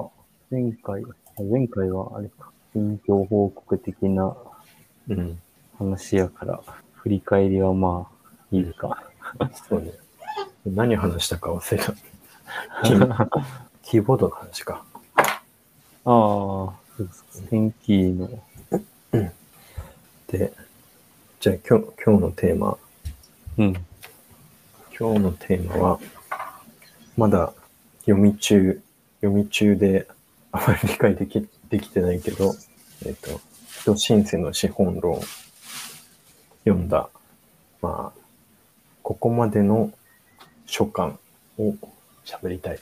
あ、前回、前回はあれか、近況報告的なうん。話やから、振り返りはまあ、いいか。そうね。何話したか忘れた。キ キーボードの話か。ああ、そうですか。天気の、で、じゃあ今日今日のテーマ。うん。今日のテーマは、まだ読み中、読み中であまり理解できできてないけど、えっ、と、人シンセの資本論読んだ、まあ、ここまでの書簡を喋りたい。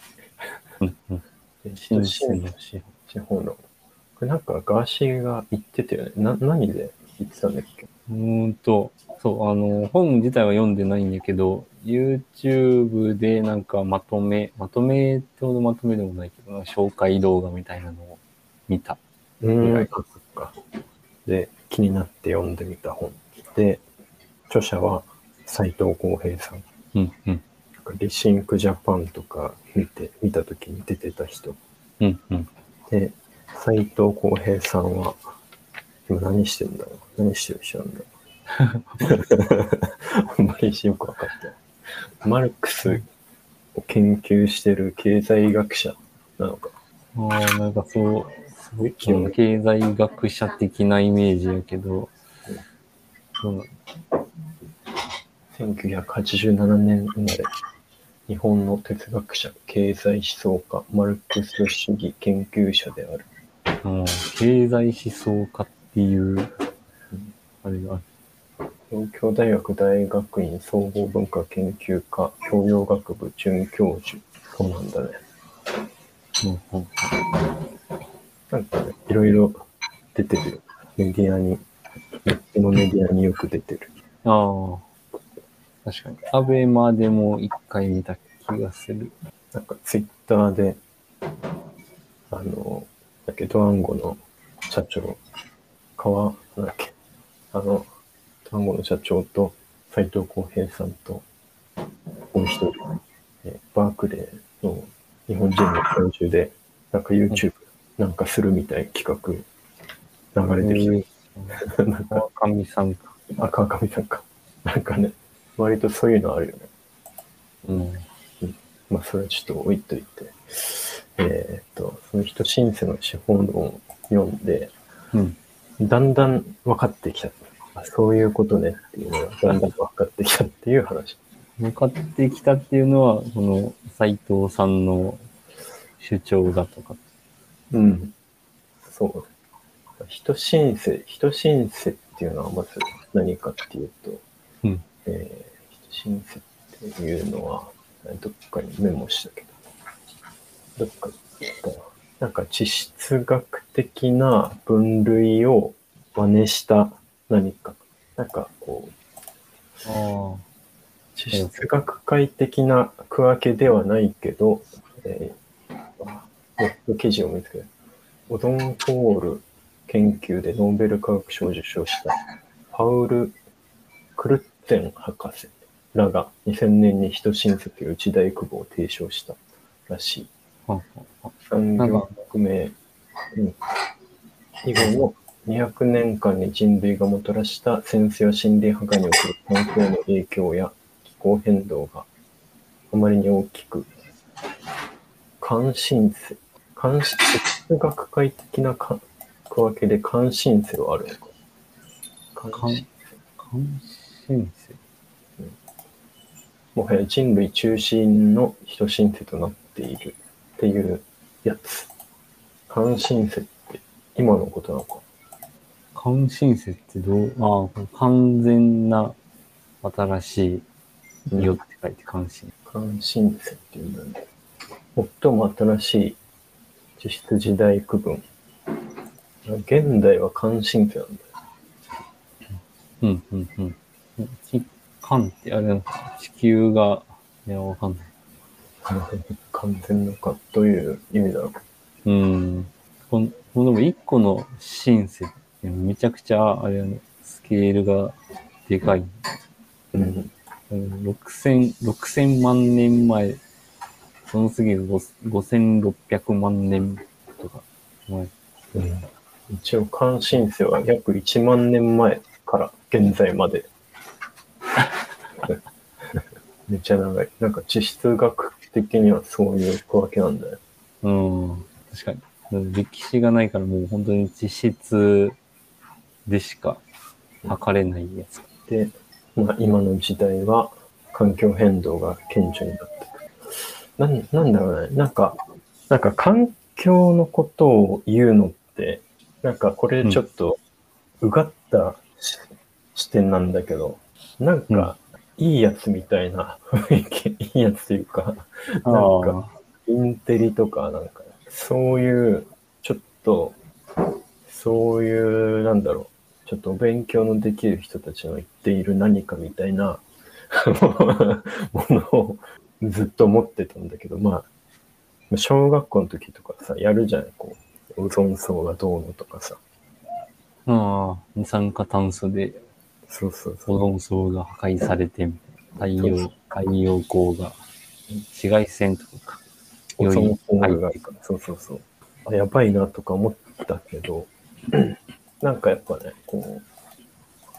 人シンセの資資本論。これなんかガーシーが言ってたよね。な、何で言ってたんだっけ？うーんと、そう、あの、本自体は読んでないんだけど、YouTube でなんかまとめ、まとめってほどまとめでもないけど、紹介動画みたいなのを見た。うん。で、気になって読んでみた本で、著者は斉藤浩平さん。うん、うん、なんかリシンクジャパンとか見て、見たときに出てた人。うん、うん。で、斉藤浩平さんは、今何してんだろう？何してる人なんだろう？あんまりよくわかってない。マルクスを研究してる経済学者なのか。ああ、なんかそう、すごい、経済学者的なイメージやけど、そう1987年生まれ、日本の哲学者、経済思想家、マルクス主義研究者である。あー経済思想家っていう、あれがある。東京大学大学院総合文化研究科教養学部准教授。そうなんだね。うんうんなんかね、いろいろ出てるよ。メディアに、このメディアによく出てる。ああ、確かに。アベマでも一回見た気がする。なんかツイッターで、あの、だけドワンゴの社長、川、なんだっけ、あの、ドワンゴの社長と斉藤浩平さんと、もう一人、えバークレーの日本人の教授で、なんか YouTube なんかするみたいな企画流れてきた。なんか、川上さんか。あ、川上さんか。なんかね、割とそういうのあるよね。うん。まあ、それはちょっと置いといて。えーっと、その人シンセの資本論を読んで、うん。だんだん分かってきた。あそういうことねっていうのがだんだん分かってきたっていう話。向かってきたっていうのは、この斎藤さんの主張だとか。うん。そう。人シンセ、人シンセっていうのはまず何かっていうと、うん。えー、人シンセっていうのは、どっかにメモしたけど、どっかに行ったななんか地質学的な分類を真似した何か。なんかこう、あ地質学会的な区分けではないけど、えー、記事を見つけた。オゾンホール研究でノーベル化学賞を受賞したパウル・クルッツェン博士らが2000年に人親戚内大久保を提唱したらしい。産業革命うん以後の200年間に人類がもたらした戦争や森林破壊における環境の影響や気候変動があまりに大きく、関心性、関心、哲学会的なか区分けで関心性はあるのか。関心関心性。もはや人類中心の人心性となっているっていうやつ。関心性って今のことなのか。関心性ってどう、ああ、完全な新しいよって書いて関心。関心性っていうんだね。最も新しい実質時代区分。現代は関心性なんだよ。うん、うん、うん。き関ってあれなのか地球が、いや、わかんない。完全のかという意味だろう。うん。この、でも一個のシンめちゃくちゃ、あれやね、スケールがでかい。うん。うん6000、6000万年前その次が5600万年とか。前うん、一応、関心性は約1万年前から現在まで。めっちゃ長い。なんか地質学的にはそういう区分けなんだよ。うん。確かに。歴史がないからもう本当に地質でしか測れないやつ。で、まあ、今の時代は環境変動が顕著になってくる。なんなんだろうね。なんか、なんか環境のことを言うのって、なんかこれちょっとうがったし視点なんだけど、なんかいいやつみたいな雰囲気、いいやつというか、なんかインテリとか、なんか、そういう、ちょっと、そういう、なんだろう、ちょっとお勉強のできる人たちの言っている何かみたいな ものをずっと持ってたんだけど、まあ、小学校の時とかさ、やるじゃん、こう、オゾン層がどうのとかさ。ああ、二酸化炭素でそうそうそう。オゾン層が破壊されて太陽、太陽光が、紫外線とかか。オゾンよホーりルがそうそうそう。あやばいなとか思ったけど、なんかやっぱね、こう、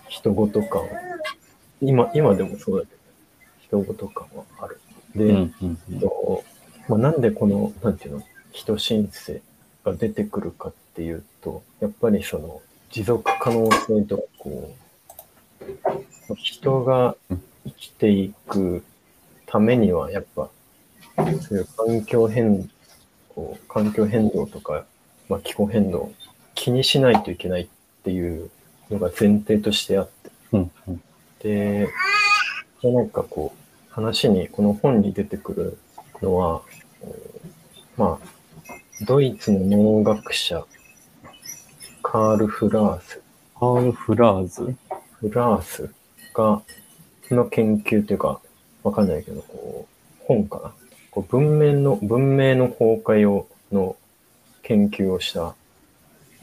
人事感、今、今でもそうだけど、人事感はある。で、うんうんうんとまあ、なんでこの、なんていうの、人申請が出てくるかっていうと、やっぱりその、持続可能性とか、こう、人が生きていくためには、やっぱ、そういう環境変こう環境変動とか、まあ、気候変動、気にしないといけないっていうのが前提としてあって、うんうん。で、でなんかこう、話に、この本に出てくるのは、まあ、ドイツの農学者、カール・フラース、カール・フラーズ？フラースが、の研究というか、わかんないけど、こう、本かな？こう文明の、文明の崩壊を、の研究をした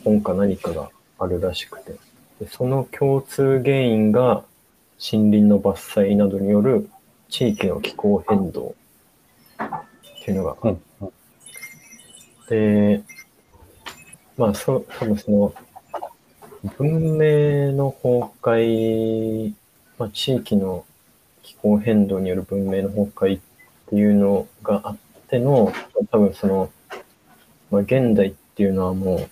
本か何かがあるらしくて、でその共通原因が森林の伐採などによる地域の気候変動っていうのが。あっうんうん。で、まあ、そう、多分その、文明の崩壊、まあ、地域の気候変動による文明の崩壊っていうのがあっての、多分その、まあ、現代っていうのはもう、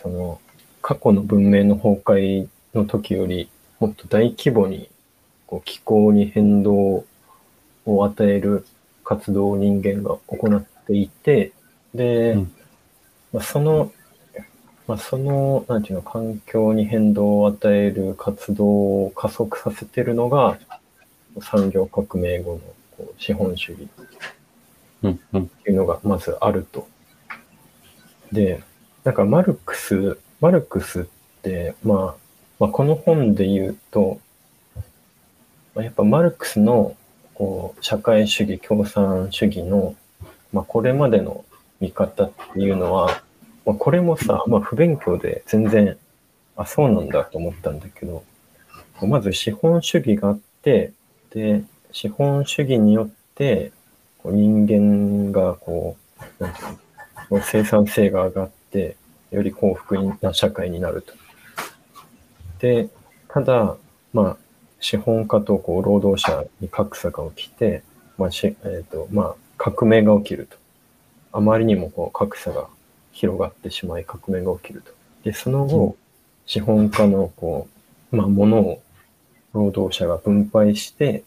その、過去の文明の崩壊の時よりもっと大規模にこう気候に変動を与える活動を人間が行っていて、で、うんまあ、その、まあ、その、なんていうの、環境に変動を与える活動を加速させてるのが、産業革命後のこう資本主義っていうのがまずあると。で、なんかマルクス、マルクスって、まあ、まあ、この本で言うと、まあやっぱマルクスのこう社会主義、共産主義の、まあ、これまでの見方っていうのは、まあ、これもさ、まあ、不勉強で全然、あ、そうなんだと思ったんだけど、まず資本主義があって、で、資本主義によって、こう人間がこう、なんていうのこう生産性が上がって、より幸福な社会になると。で、ただ、まあ、資本家とこう労働者に格差が起きて、まあしえーとまあ、革命が起きると。あまりにもこう格差が広がってしまい革命が起きると。で、その後、資本家のこう、まあ、ものを労働者が分配して、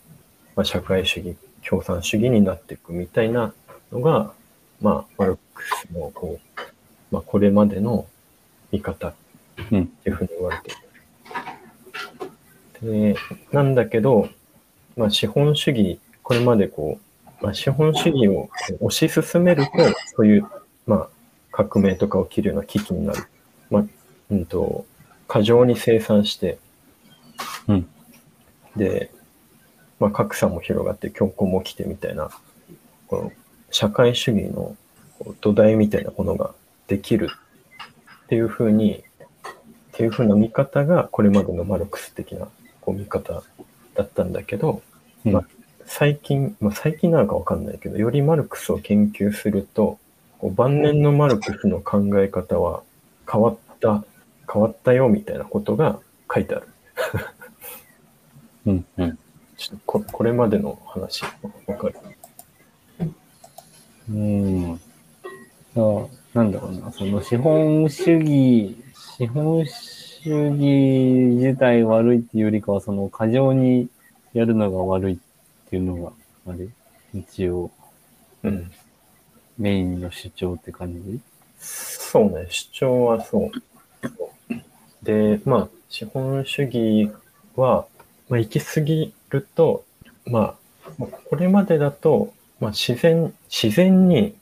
まあ、社会主義、共産主義になっていくみたいなのが、まあ、マルクスのこう、まあ、これまでの見方っうんていうふうに言われている。で、なんだけど、まあ、資本主義、これまでこう、まあ、資本主義を推し進めると、そういう、まあ、革命とか起きるような危機になる。まあ、うんと、過剰に生産して、うんで、まあ、格差も広がって、強行も起きてみたいな、この社会主義の土台みたいなものができるっていうふうに、っていうふうな見方が、これまでのマルクス的なこう見方だったんだけど、うんまあ、最近、まあ、最近なのかわかんないけど、よりマルクスを研究すると、こう晩年のマルクスの考え方は変わった、変わったよみたいなことが書いてある。うんうん。ちょっとここれまでの話、わかる？うん。あなんだろうな、その資本主義、資本主義自体悪いっていうよりかは、その過剰にやるのが悪いっていうのが、あれ、一応うん。メインの主張って感じ？そうね、主張はそう。で、まあ、資本主義は、まあ、行き過ぎると、まあ、まあこれまでだと、まあ、自然、自然に、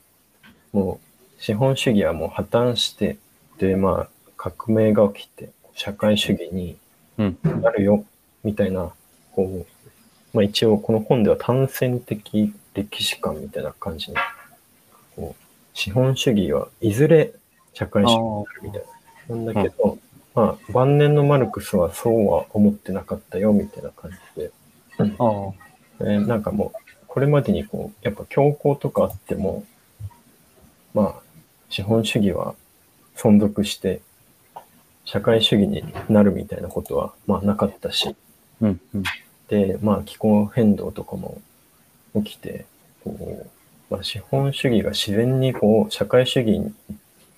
もう、資本主義はもう破綻して、で、まあ、革命が起きて、社会主義にうん。なるよ、みたいな、こう、まあ一応この本では単線的歴史観みたいな感じに、こう、資本主義はいずれ社会主義になるみたいな。なんだけど、まあ晩年のマルクスはそうは思ってなかったよ、みたいな感じで。えーなんかもう、これまでにこう、やっぱ強行とかあっても、まあ、資本主義は存続して、社会主義になるみたいなことは、まあなかったし、うんうん。で、まあ気候変動とかも起きて、こう、まあ資本主義が自然にこう、社会主義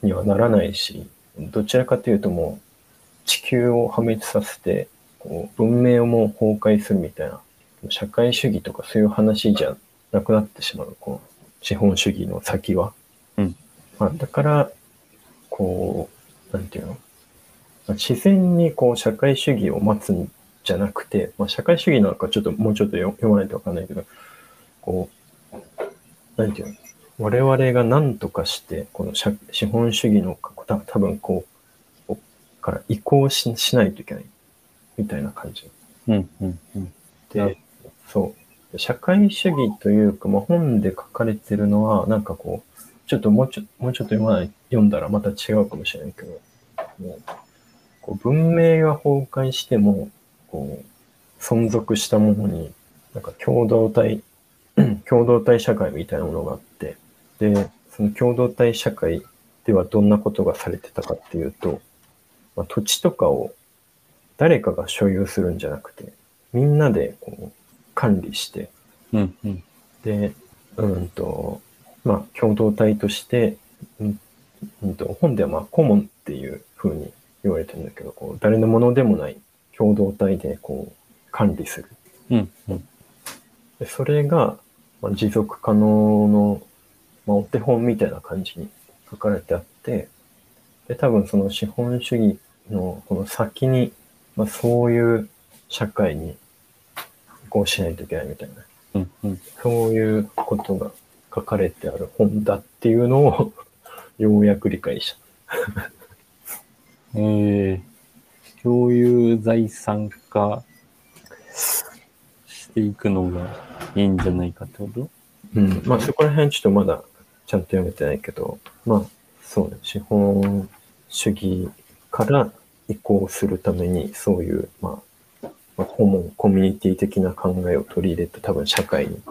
にはならないし、どちらかというともう、地球を破滅させて、こう、文明をもう崩壊するみたいな、社会主義とかそういう話じゃなくなってしまう、こう、資本主義の先は。うんまあ、だから、こう、なんていうの？まあ自然にこう、社会主義を待つんじゃなくて、まあ、社会主義なんかちょっともうちょっと読読まないとわかんないけど、こう、なんていうの？我々が何とかして、この社資本主義のた多分こう、から移行ししないといけない、みたいな感じ。うんうんうん。なでる、そう。社会主義というか、まあ、本で書かれてるのは、なんかこう、ちょっともうちょもうちょっと読まない、読んだらまた違うかもしれないけど、もうこう文明が崩壊しても、こう、存続したものに、なんか共同体、共同体社会みたいなものがあって、で、その共同体社会ではどんなことがされてたかっていうと、まあ、土地とかを誰かが所有するんじゃなくて、みんなでこう管理して、うんうん。で、うんと、まあ、共同体として、うんうんと本ではまあ、コモンっていう風に言われてるんだけど、こう誰のものでもない共同体でこう管理する。うんうん。でそれが、まあ、持続可能の、まあ、お手本みたいな感じに書かれてあって、で、多分その資本主義のこの先に、まあ、そういう社会に移行しないといけないみたいな、うんうん。そういうことが書かれてある本だっていうのを ようやく理解した。えー、共有財産化していくのがいいんじゃないかってこと？うん。まあそこら辺ちょっとまだちゃんと読めてないけど、まあそうね、資本主義から移行するためにそういう、まあ、まあ、コモン、コミュニティ的な考えを取り入れた多分社会に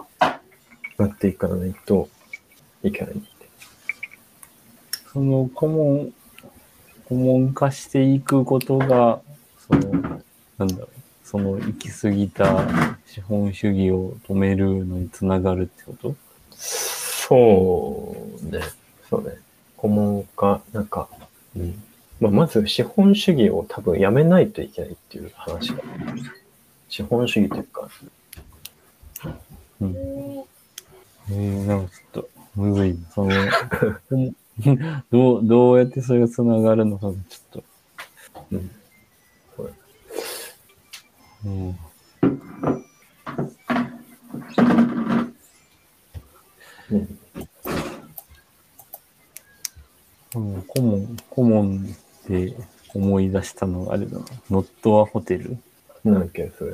なっていかないといけない。その顧問、顧問化していくことが、その、なんだろう、その行き過ぎた資本主義を止めるのにつながるってこと？そうね。そうね。顧問化、なんか、うん。まあ、まず資本主義を多分やめないといけないっていう話が。資本主義というか、うん。えー、なんかちょっと、むずいな。その、どう、どうやってそれがつながるのかがちょっと、うん。うん。うん、顧問、顧問で思い出したのがあれだな。ノットアホテルなんだっけ、それ。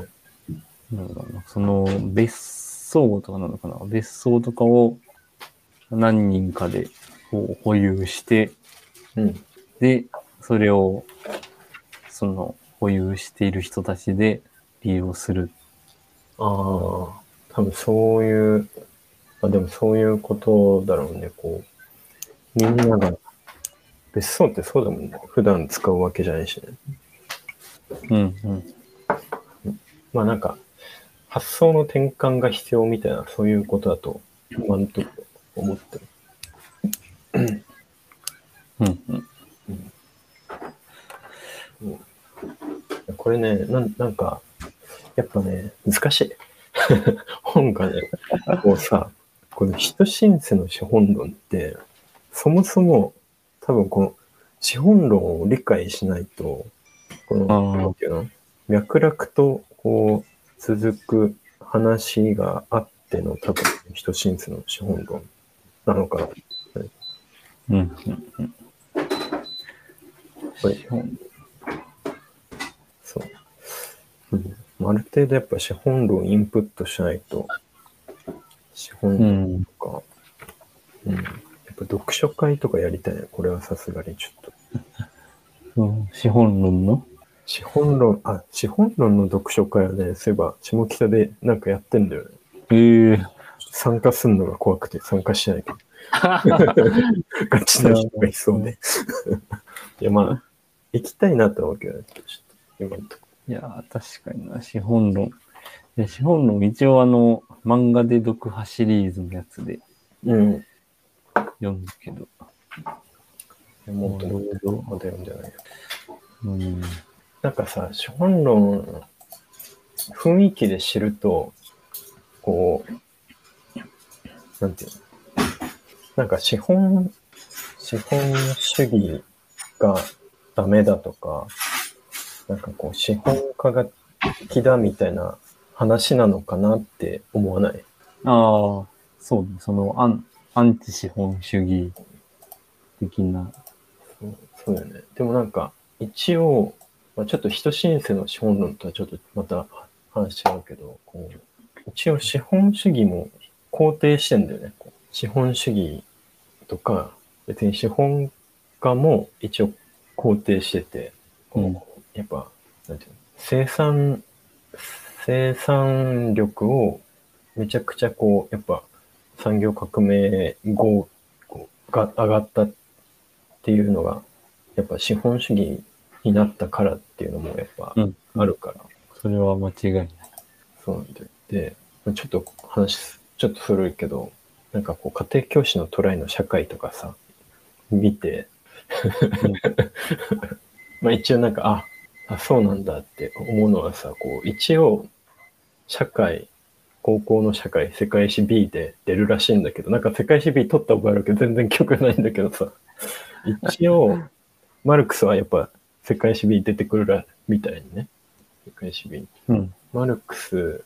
なんだろうな。その、別荘とかなのかな？別荘とかを何人かでこう保有して、うん。で、それを、その、保有している人たちで利用する。ああ、多分そういう、まあでもそういうことだろうね、こう。みんなが、別荘ってそうだもんね。普段使うわけじゃないしね。うんうん。まあなんか、発想の転換が必要みたいな、そういうことだと、今んとこ思ってる。うんうん。これね、なんなんか、やっぱね、難しい。本がね、こうさ、この人シンセの資本論って、そもそも多分この資本論を理解しないと、この、なんていうの？脈絡とこう続く話があっての多分人シンセの資本論なのかな。うんうんうん。資本そう。うん、ある程度やっぱ資本論インプットしないと、資本う論ん。とか、うん、やっぱ読書会とかやりたいね。これはさすがにちょっと。うん資本論の？資本論、あ、資本論の読書会はね、そういえば下北でなんかやってんだよね。ええ参加するのが怖くて参加しないけど。ガチな人がいそうで。いや、まあ、行きたいなと思うけどね、ちょっと今のとこ。いやー、確かにな、資本論。いや資本論、一応あの、漫画で読破シリーズのやつでうん。読んだけど。もっと読んでないよ。うん。なんかさ、資本論、雰囲気で知ると、こう、なんていうの？なんか資本、資本主義がダメだとか、なんかこう、資本家が敵だみたいな話なのかなって思わない？ああ、そうね、その、アン、アンチ資本主義的な。そうそうだよね。でもなんか、一応、まあ、ちょっと人申請の資本論とはちょっとまた話違うけど、こう一応資本主義も肯定してんだよね。資本主義とか、別に資本家も一応肯定してて、こううんやっぱ、なんていうの、生産、生産力をめちゃくちゃこう、やっぱ産業革命後が上がったっていうのが、やっぱ資本主義になったからっていうのもやっぱうん。あるから、それは間違いない。そうなんだよ。で、ちょっと話、ちょっと古いけど、なんかこう家庭教師のトライの社会とかさ、見て、まあ一応なんか、あ、あ、そうなんだって思うのはさ、こう一応、社会、高校の社会、世界史 B で出るらしいんだけど、なんか世界史 B 取った覚えあるけど全然記憶ないんだけどさ、一応、マルクスはやっぱ世界史 B 出てくるら、みたいにね。世界史 B うん。マルクス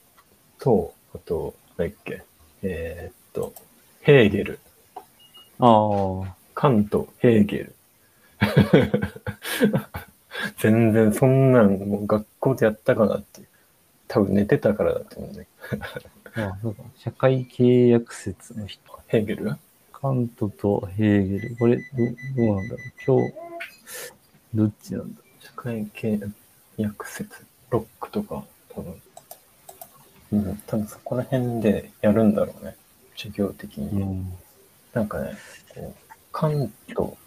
と、あと、何だっけ、えーっと、ヘーゲル、ああ、カント、ヘーゲル。全然そんなんもう学校でやったかなって。多分寝てたからだと思うんだけああそうか。社会契約説の人。ど。ヘーゲルカントとヘーゲル。これ、どどうなんだろう。今日、どっちなんだ社会系約説、ロックとか、多分。うん、多分そこら辺でやるんだろうね。授業的に。うん。なんかね、こう、カント、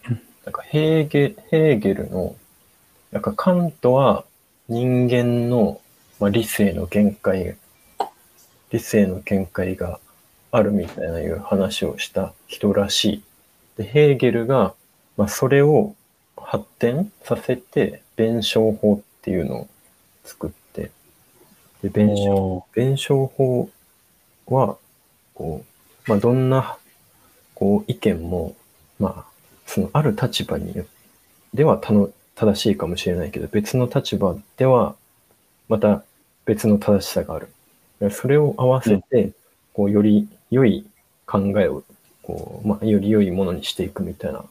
なんかヘーゲ、ヘーゲルの、なんかカントは人間の、まあ、理性の限界、理性の限界があるみたいないう話をした人らしい。で、ヘーゲルが、まあ、それを発展させて、弁証法っていうのを作って、で、弁証弁証法は、こう、まあ、どんな、こう、意見も、まあ、その、ある立場によではたの正しいかもしれないけど、別の立場では、また別の正しさがある。それを合わせて、こう、より良い考えを、こう、まあ、より良いものにしていくみたいな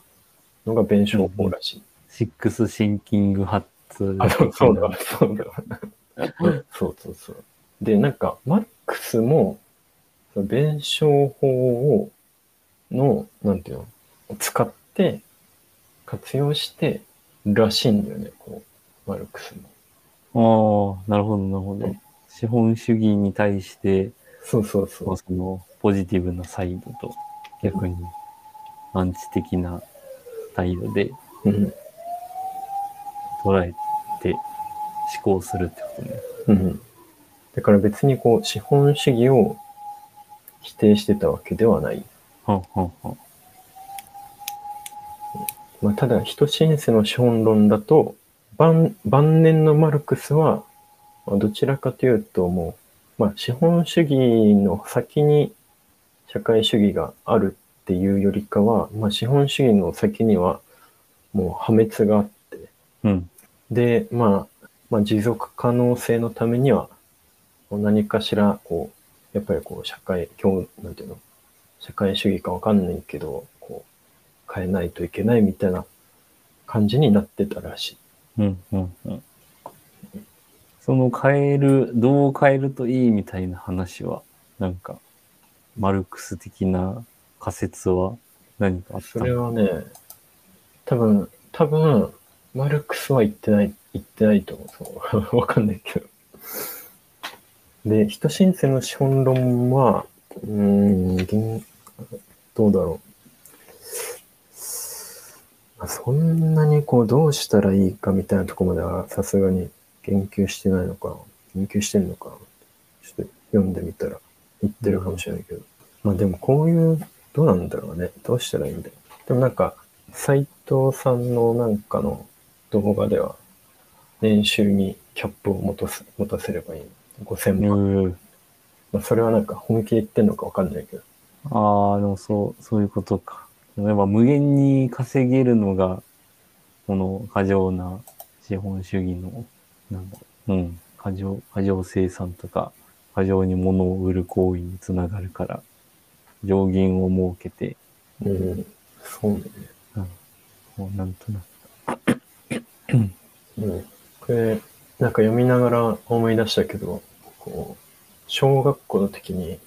のが弁証法らしい。シックスシンキングハッツ。あ、そうそうだ、そうだ。そうそうそう。で、なんか、マルクスも、弁証法を、の、なんていうの、使って、活用して、らしいんだよね、こう、マルクスも。ああ、なるほど、なるほど。資本主義に対して、そうそうそう。そのポジティブなサイドと逆にアンチ的な態度でうん。捉えて思考するってことね。うん。だから別にこう、資本主義を否定してたわけではない。はんはんはん。まあ、ただ、人シンセの資本論だと、晩晩年のマルクスは、まあ、どちらかというともう、まあ、資本主義の先に社会主義があるっていうよりかは、まあ、資本主義の先にはもう破滅があって、うん。で、まあ、まあ、持続可能性のためには、何かしら、こう、やっぱりこう、社会、今日、なんていうの、社会主義かわかんないけど、こう、変えないといけないみたいな感じになってたらしい。うん。うん。うん。その変える、どう変えるといいみたいな話は、なんか、マルクス的な仮説は何かあったそれはね、多分、多分、マルクスは言ってない、言ってないと思う。そう わかんないけど。で、人シンセの資本論は、うーん、どうだろう。そんなにこう、どうしたらいいかみたいなとこまでは、さすがに言及してないのか。言及してんのか。ちょっと読んでみたら言ってるかもしれないけど。まあでもこういう、どうなんだろうね。どうしたらいいんだよ。でもなんか、斎藤さんのなんかの動画では、年収にキャップを持たせ持たせればいい。5000万。うん。まあ、それはなんか本気で言ってんのかわかんないけど。ああ、でもそう、そういうことか。やっぱ無限に稼げるのが、この過剰な資本主義の、なんだろう、うん、過剰、過剰生産とか、過剰に物を売る行為につながるから、上限を設けて、うん。そうね。こうなんとなく。うん。これ、なんか読みながら思い出したけど、こう、小学校の時に、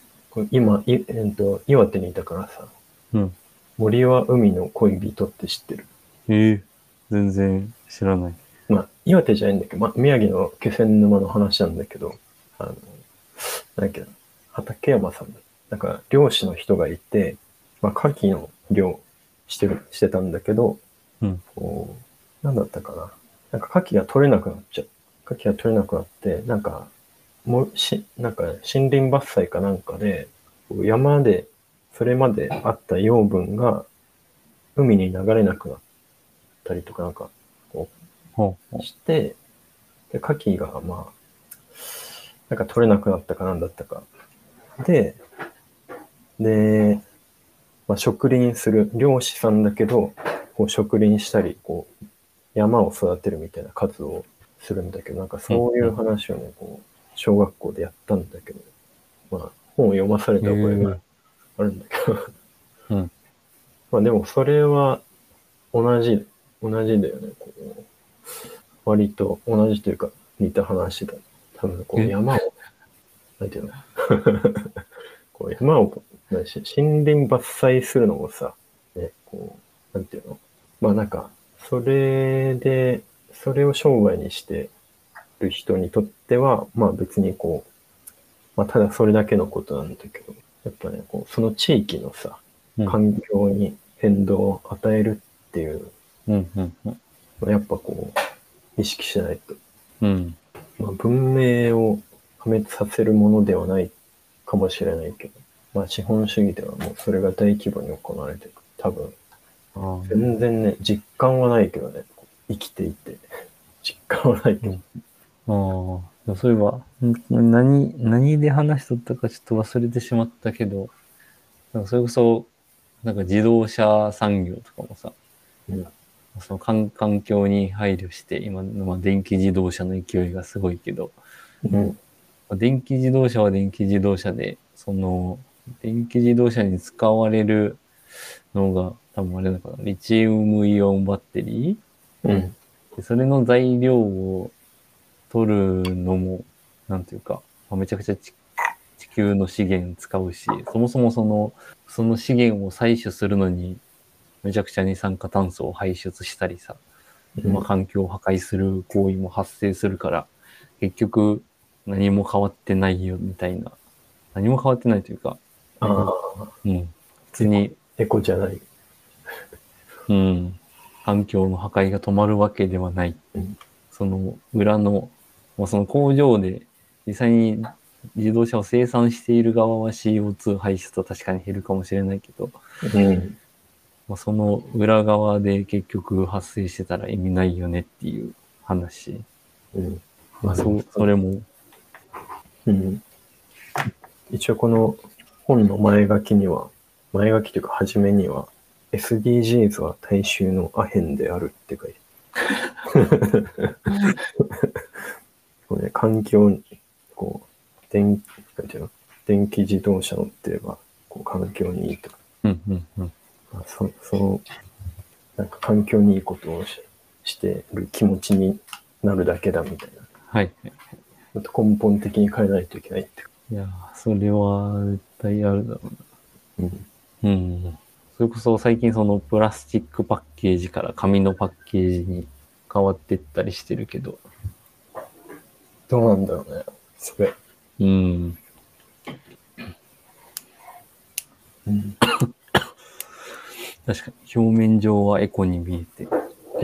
今、いえっと、岩手にいたからさ、うん。森は海の恋人って知ってる？ええ全然知らない。まあ、岩手じゃないんだけど、まあ、宮城の気仙沼の話なんだけど、あの、なんだっけな、畠山さんだ。なんか、漁師の人がいて、まあ、牡蠣の漁してる、してたんだけど、うん。こう、なんだったかな。なんか牡蠣が取れなくなっちゃう。牡蠣が取れなくなって、なんか、もうし、なんか森林伐採かなんかで、山で、それまであった養分が海に流れなくなったりとか、なんか、こう、して、で、牡蠣がまあ、なんか取れなくなったかなんだったか。で、で、まあ、植林する、漁師さんだけど、こう植林したり、こう、山を育てるみたいな活動をするんだけど、なんかそういう話をね、こう、小学校でやったんだけど、まあ、本を読まされた覚えがあるんだけど、うん。まあでもそれは同じ、同じだよね、こう、割と同じというか似た話だ。多分こうえ？山を、なんていうの？こう山を、森林伐採するのもさ、ね、こう、なんていうの？まあなんか、それで、それを商売にしてる人にとっては、まあ別にこう、まあただそれだけのことなんだけど、やっぱね、こう、その地域のさ、うん。環境に変動を与えるっていう、うん。うん。うん。やっぱこう、意識しないと。うん。まあ、文明を破滅させるものではないかもしれないけど、まあ資本主義ではもうそれが大規模に行われてる。多分、ああ。全然ね、実感はないけどね、生きていて。実感はないけど。ああ、そういえば、ん何、何で話しとったかちょっと忘れてしまったけど、なんかそれこそ、なんか自動車産業とかもさ、うんその環環境に配慮して、今、まあ、電気自動車の勢いがすごいけど、うん。電気自動車は電気自動車で、その、電気自動車に使われるのが、多分あれだから、リチウムイオンバッテリー？うん。でそれの材料を取るのも、なんていうか、まあめちゃくちゃち地球の資源使うし、そもそもその、その資源を採取するのに、めちゃくちゃ二酸化炭素を排出したりさ、まあ、環境を破壊する行為も発生するから、結局何も変わってないよみたいな。何も変わってないというか、ああ、うん。普通に、エコじゃない。うん。環境の破壊が止まるわけではない。うんその裏の、まあ、その工場で実際に自動車を生産している側は CO2 排出は確かに減るかもしれないけど、うん。まあ、その裏側で結局発生してたら意味ないよねっていう話。うん。まあ、そう、それも、うん。一応この本の前書きには、前書きというか初めには、SDGs は大衆のアヘンであるって書いて これ、ね、環境に、こう、電、なんていうの？電気自動車乗ってれば、こう、環境にいいとか、うんうんうん。まあ、そその、なんか環境にいいことをししてる気持ちになるだけだみたいな。はい。もっと根本的に変えないといけないって。いやー、それは絶対あるだろうな。うん。うん。それこそ最近そのプラスチックパッケージから紙のパッケージに変わってったりしてるけど。どうなんだろうね。それ。うん。うん。確かに表面上はエコに見えて、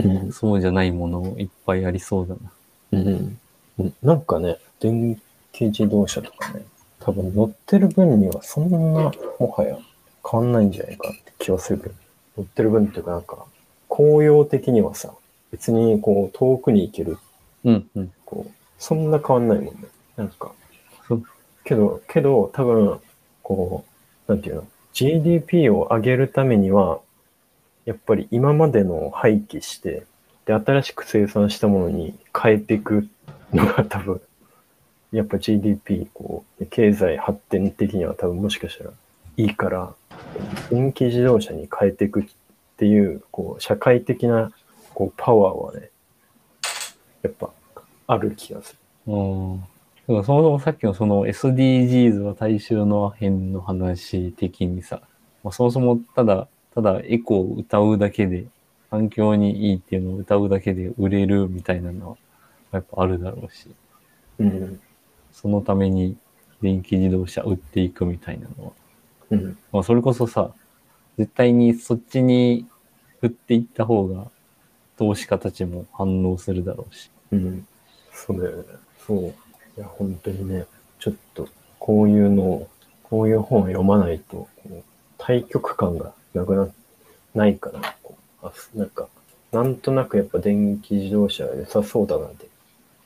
うんそうじゃないものいっぱいありそうだな。うん。なんかね、電気自動車とかね、多分乗ってる分にはそんな、もはや変わんないんじゃないかって気はするけど、乗ってる分っていうかなんか、紅葉的にはさ、別にこう遠くに行ける、うんうん。こう、そんな変わんないもんね。なんか、そう。けど、けど、多分、こう、なんていうの、GDP を上げるためには、やっぱり今までのを廃棄して、で、新しく生産したものに変えていくのが多分、やっぱ GDP、こう、経済発展的には多分もしかしたらいいから、電気自動車に変えていくっていう、こう、社会的な、こう、パワーはね、やっぱ、ある気がする。うん。だからそもそもさっきのその SDGs は大衆のアヘンの話的にさ、まあ、そもそもただ、ただエコを歌うだけで、環境にいいっていうのを歌うだけで売れるみたいなのはやっぱあるだろうし、うん。そのために電気自動車売っていくみたいなのは、うん。まあそれこそさ、絶対にそっちに振っていった方が投資家たちも反応するだろうし。うん。そうだよね。そう。いや、本当にね、ちょっと、こういうのを、こういう本を読まないと、対極感がなくな、ないかな。こうあなんか、なんとなくやっぱ電気自動車良さそうだなって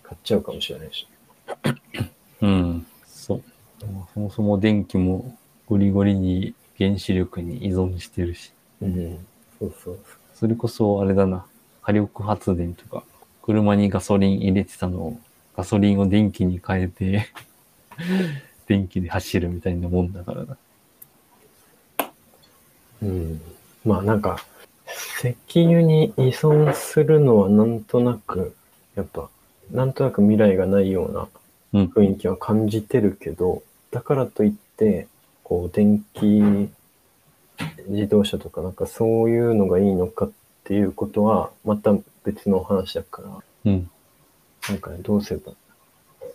買っちゃうかもしれないし。うん。そう。まあそもそも電気もゴリゴリに原子力に依存してるし。うん。そうそうそれこそあれだな。火力発電とか、車にガソリン入れてたのを、ガソリンを電気に変えて、電気で走るみたいなもんだからな。うん。まあなんか、石油に依存するのはなんとなく、やっぱ、なんとなく未来がないようなうん。雰囲気は感じてるけど、だからといって、こう、電気自動車とかなんかそういうのがいいのかっていうことは、また別の話だから、うん。なんかね、どうすれば、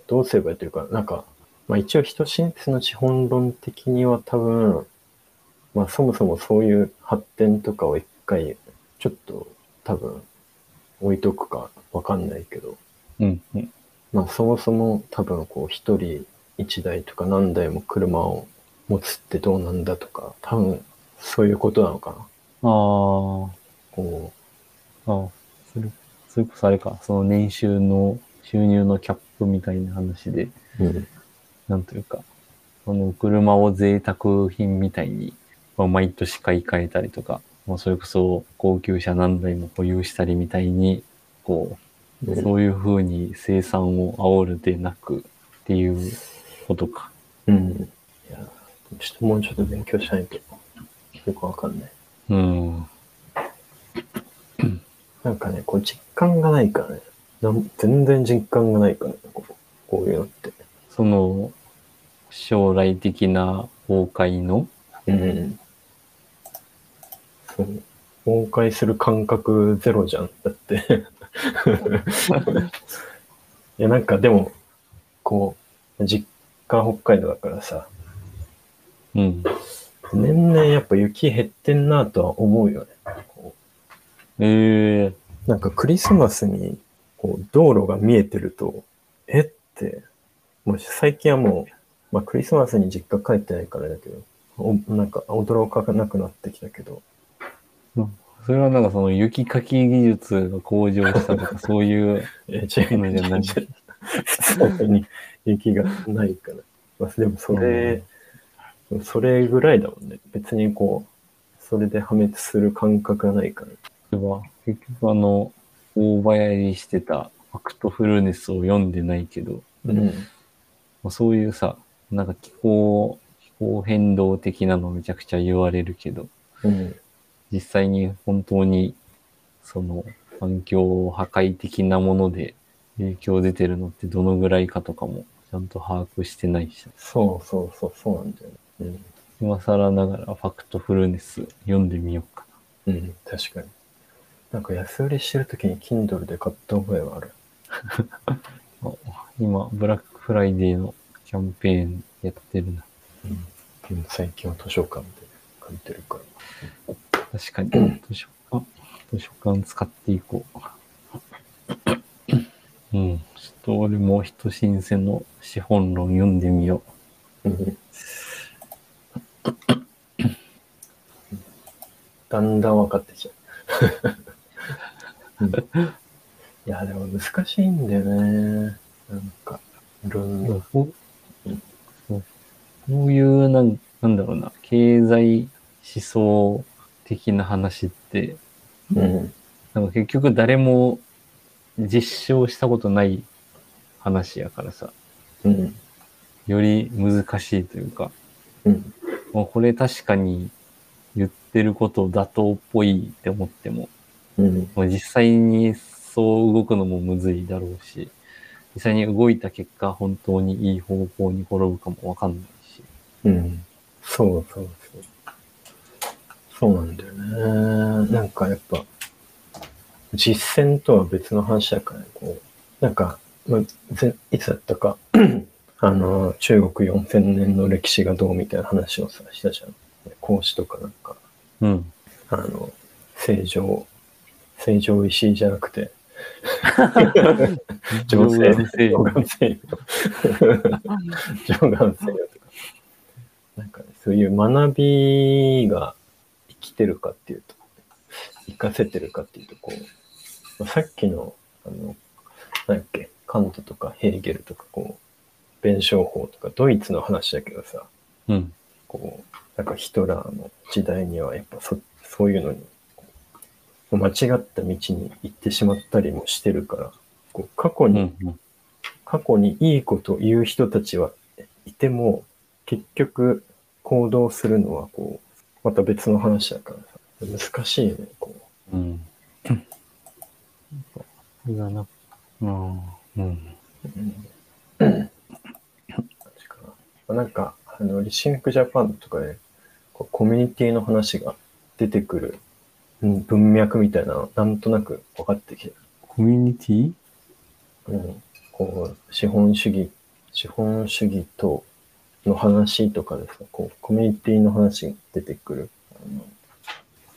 どうすればというか、なんか、まあ一応人親切の資本論的には多分、まあそもそもそういう発展とかを一回、ちょっと多分置いとくかわかんないけど、うん。うん。まあそもそも多分こう一人一台とか何台も車を持つってどうなんだとか、多分そういうことなのかな。ああ。こああ、それ、それこそあれか、その年収の収入のキャップみたいな話で、う、うん、なんというか、その車を贅沢品みたいに、まあ、毎年買い替えたりとか、まあ、それこそ高級車何台も保有したりみたいに、こう、うんそういう風に生産を煽るでなくっていうことか。うん。いや、ちょっともうちょっと勉強しないとよくわかんない。うん。なんかね、こう実感がないからね。なん全然実感がないからね、こうこういうのって。その、将来的な崩壊の、うん。そう。崩壊する感覚ゼロじゃん。だって。いや、なんかでも、こう、実家北海道だからさ、うん。年々やっぱ雪減ってんなとは思うよね。こええうなんかクリスマスにこう道路が見えてると、えって、もう最近はもう、まあクリスマスに実家帰ってないからだけど、おなんか驚かなくなってきたけど、それはなんかその雪かき技術が向上したとか、そういう、え、違うのじゃない普通に雪がないから。まあ、でもそれ、それぐらいだもんね。別にこう、それで破滅する感覚がないから。結局あの、大流行りしてたファクトフルネスを読んでないけど、うん。まあ、そういうさ、なんか気候、気候変動的なのめちゃくちゃ言われるけど、うん。実際に本当に、その、環境破壊的なもので影響出てるのってどのぐらいかとかもちゃんと把握してないし、そうそうそう、そうなんだよね。うん。今更ながらファクトフルネス読んでみようかうん、確かに。なんか安売りしてるときに Kindle で買った覚えはある。今、ブラックフライデーのキャンペーンやってるな。うん。うん最近は図書館で借りてるから。確かに、図書館、図書館使っていこう。うん。ちょっと俺も人新鮮の資本論読んでみようん。だんだん分かってきちゃう。うんいや、でも難しいんだよね。なんか、いろんう。な。こうそういうなん、なんだろうな、経済思想的な話って、うん。なんか結局誰も実証したことない話やからさ、うん。より難しいというか、うん。もうこれ確かに言ってること妥当っぽいって思っても、うん。もう実際にそう動くのもむずいだろうし、実際に動いた結果本当にいい方向に転ぶかもわかんないし。うん。そうそうそう。そうなんだよね。なんかやっぱ、実践とは別の話だからね、こう、なんか、まあ、ぜいつだったか、あの、中国4000年の歴史がどうみたいな話をさ、したじゃん。孔子とかなんか、うん。あの、正常、正常石じゃなくて、上性眼性上眼性上眼性とか。なんかね、そういう学びが生きてるかっていうと、活かせてるかっていうと、こう、まあさっきの、あの、なんだっけ、カントとかヘーゲルとか、こう、弁証法とか、ドイツの話だけどさ、うん。こう、なんかヒトラーの時代にはやっぱそそういうのに、間違った道に行ってしまったりもしてるから、こう過去に、うん。うん過去にいいことを言う人たちはいても、結局行動するのはこう、また別の話だからさ、難しいよね、こうん。それがな、うん。うん。う。うん。かななんか、あの、リシンクジャパンとかで、こうコミュニティの話が出てくる、うん文脈みたいなの、なんとなく分かってきてコミュニティ？うん、こう、資本主義、資本主義との話とかでさ、こう、コミュニティの話が出てくる。あ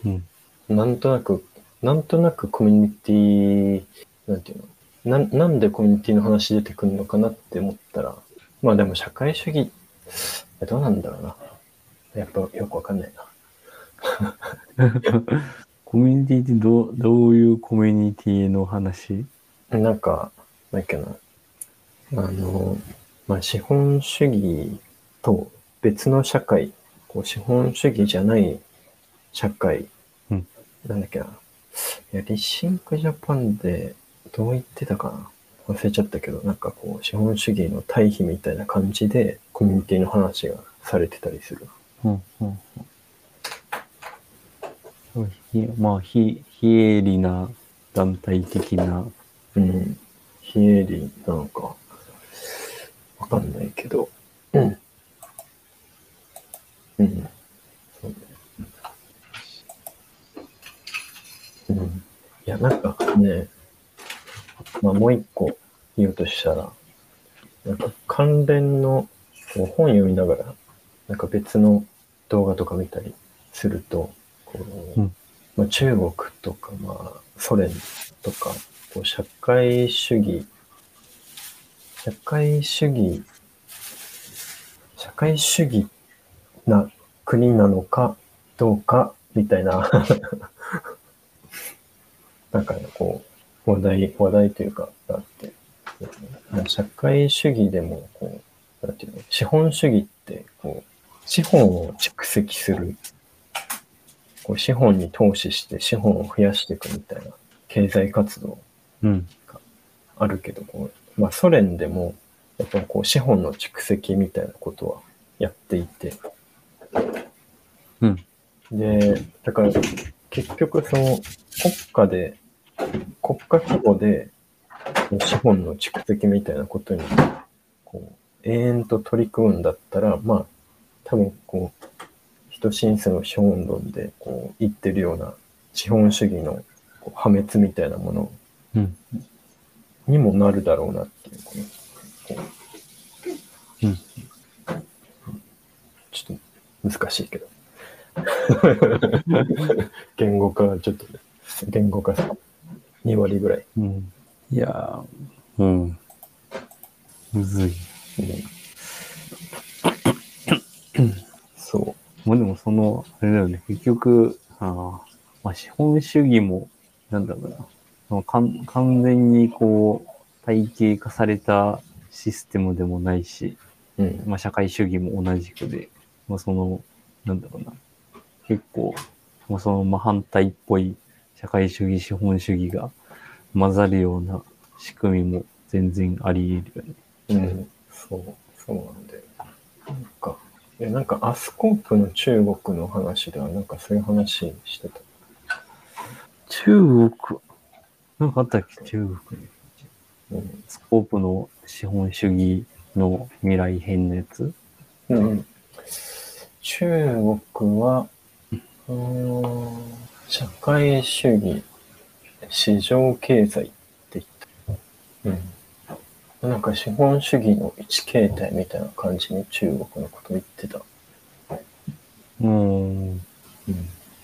うん。のなんとなく、なんとなくコミュニティ、なんていうの？ななんでコミュニティの話出てくるのかなって思ったら、まあでも社会主義、どうなんだろうな。やっぱよくわかんない コミュニティってどう、どういうコミュニティの話？な。なんか、なんだっけな。あの、まあ資本主義と別の社会、こう資本主義じゃない社会、うんなんだっけな。いや、リシンクジャパンでどう言ってたかな忘れちゃったけど、なんかこう資本主義の対比みたいな感じでコミュニティの話がされてたりする。うん。うん。うんひまあ、非、非営利な団体的な、うん。非営利なのか、わかんないけど。うん。うん。そうね。うん。いや、なんかね、まあもう一個言おうとしたら、なんか関連のこう本読みながらなんか別の動画とか見たりすると、こううんまあ、中国とか、まあ、ソ連とか、こう社会主義、社会主義、社会主義な国なのかどうかみたいな、なんかね、こう、話題、話題というか、があって、社会主義でも、こう、なんていうの、資本主義って、こう、資本を蓄積する、こう資本に投資して資本を増やしていくみたいな経済活動。うん。あるけど、こうまあ、ソ連でも、やっぱこう資本の蓄積みたいなことはやっていて、うん。で、だから結局その国家で、国家規模で資本の蓄積みたいなことにこう永遠と取り組むんだったら、まあ多分こう、人申請の資本論でこう言ってるような資本主義の破滅みたいなものうん。にもなるだろうなっていううん。ちょっと難しいけど。言語化はちょっとね、言語化さ2割ぐらい。うん。いやー、うん。むずい。そまあでもその、あれだよね、結局、あーまあ資本主義も、なんだろうな、その完完全にこう、体系化されたシステムでもないし、う。うん。まあ社会主義も同じくで、まあその、なんだろうな、結構、まあその真反対っぽい社会主義、資本主義が混ざるような仕組みも全然あり得るよね。うん。そう、そうなんだよ。なんか、いやなんかアスコープの中国の話ではなんかそういう話してた？中国、なんかあったっけ？中国に。うん。スコープの資本主義の未来編のやつ？うん、中国は、社会主義、市場経済って言った。うん。なんか資本主義の一形態みたいな感じに中国のこと言ってた。うーん。うん。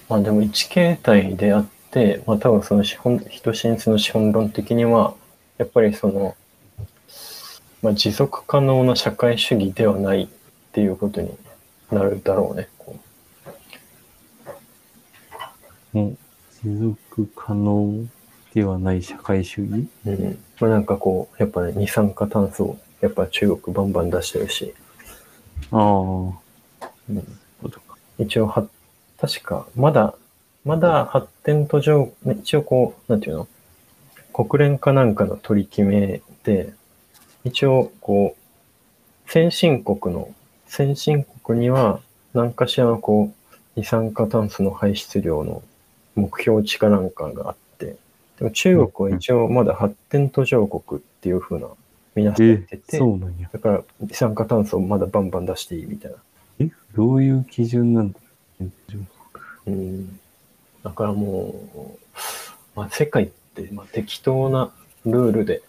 まあでも一形態であって、まあ多分その資本、人進出の資本論的には、やっぱりその、まあ持続可能な社会主義ではないっていうことになるだろうね。こもう持続可能ではない社会主義？ううん。まあなんかこう、やっぱね、二酸化炭素をやっぱ中国バンバン出してるし、ああ、うん、ことか。一応は、確か、まだ、まだ発展途上、ね一応こう、なんていうの？国連かなんかの取り決めで、一応こう、先進国の、先進国には何かしらのこう、二酸化炭素の排出量の目標値かなんかがあって、でも中国は一応まだ発展途上国っていう風な、みなされえてて、そうなんや。だから二酸化炭素をまだバンバン出していいみたいな。えどういう基準なんだ？うんだからもう、まあ、世界って、まあ、適当なルールで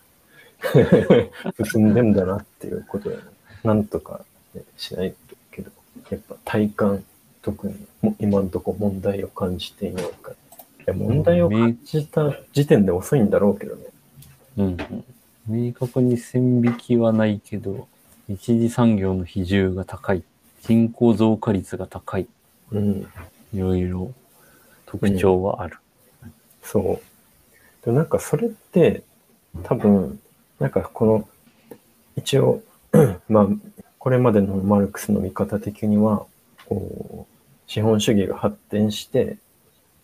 進んでんだなっていうことで、なんとか、ね、しないとけど、やっぱ体感、特にも今のところ問題を感じていないから。いや問題を感じた時点で遅いんだろうけどね。うん。明確に線引きはないけど、一次産業の比重が高い。人口増加率が高い。うん。いろいろ特徴はある。そう。でもなんかそれって、多分、なんかこの、一応、まあ、これまでのマルクスの見方的には、こう、資本主義が発展して、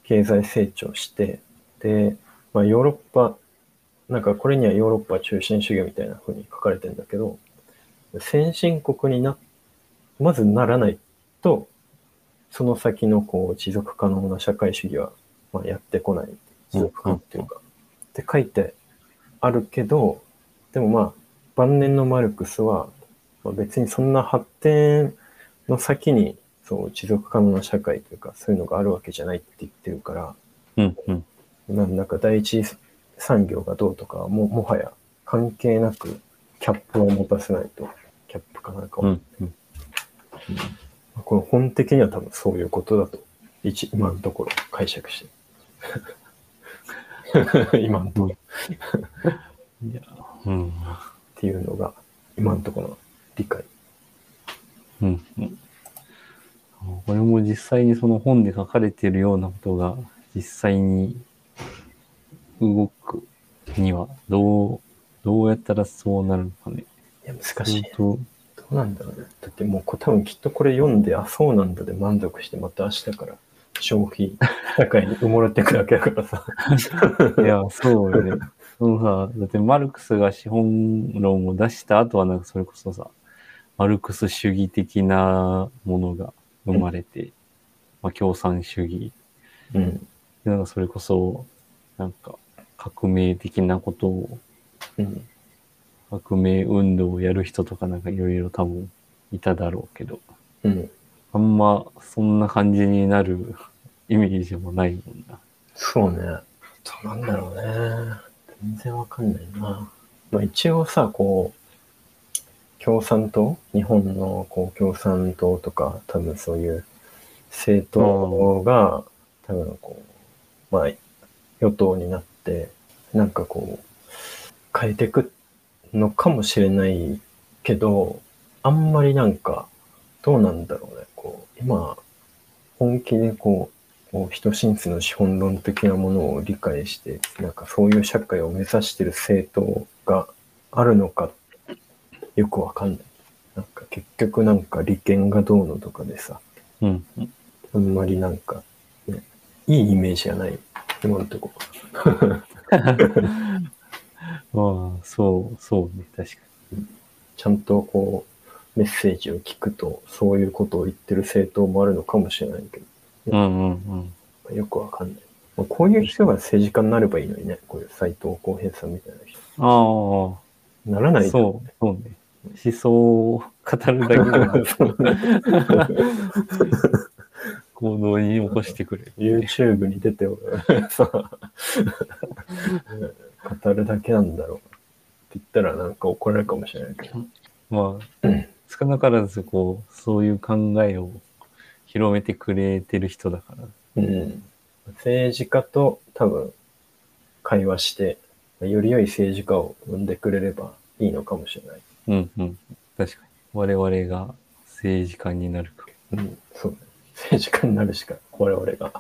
経済成長して、で、まあヨーロッパ、なんかこれにはヨーロッパ中心主義みたいな風に書かれてるんだけど、先進国にな、まずならないと、その先のこう持続可能な社会主義は、まあ、やってこない。持続可能っていうか、って書いてあるけど、でもまあ、晩年のマルクスは、まあ、別にそんな発展の先に、そう、持続可能な社会というか、そういうのがあるわけじゃないって言ってるから、うんうん。なんか第一産業がどうとかはも、もはや関係なく、キャップを持たせないと、キャップかなんかを、うんうん。この本的には多分そういうことだと、一今のところ解釈して。今のところ。いや、うん。っていうのが、今のところの理解。うん。うん。これも実際にその本で書かれているようなことが実際に動くにはどう、どうやったらそうなるのかね。いや、難しい。とどうなんだろうね。だってもうこ多分きっとこれ読んで、あ、そうなんだで満足して、また明日から消費社会に埋もれていくだけだからさ。いや、そうよね。そのさ、だってマルクスが資本論を出した後はなんかそれこそさ、マルクス主義的なものが生まれて、まあ共産主義。うん。でなんかそれこそ、なんか革命的なことを、うん。革命運動をやる人とかなんかいろいろ多分いただろうけど、うん。あんまそんな感じになる イメージもないもんな。そうね。どうなんだろうね。全然わかんないな。まあ一応さ、こう、共産党？日本のこう共産党とか、多分そういう政党が、多分こう、まあ、与党になって、なんかこう、変えていくのかもしれないけど、あんまりなんか、どうなんだろうね。こう、今、本気でこう、こう人進出の資本論的なものを理解して、なんかそういう社会を目指してる政党があるのか、よくわかんない。なんか結局なんか利権がどうのとかでさ、うん。うんあんまりなんか、ね、いいイメージじゃない。今のとこ まあ、そう、そうね、確かちゃんとこう、メッセージを聞くと、そういうことを言ってる政党もあるのかもしれないけに。うんうんうん。ど、よくわかんない。まあこういう人が政治家になればいいのにね、こういう斎藤浩平さんみたいな人。ああ、ならないとそう、そうね。思想を語るだけでも 行動に起こしてくれる。YouTube に出ておる さ、語るだけなんだろう。って言ったらなんか怒られるかもしれないけど。まあ、少なからずこう、そういう考えを広めてくれてる人だから。うん。政治家と多分会話して、より良い政治家を生んでくれればいいのかもしれない。うんうん。確かに。我々が政治家になるか。うん、そうね。政治家になるしか、我々が。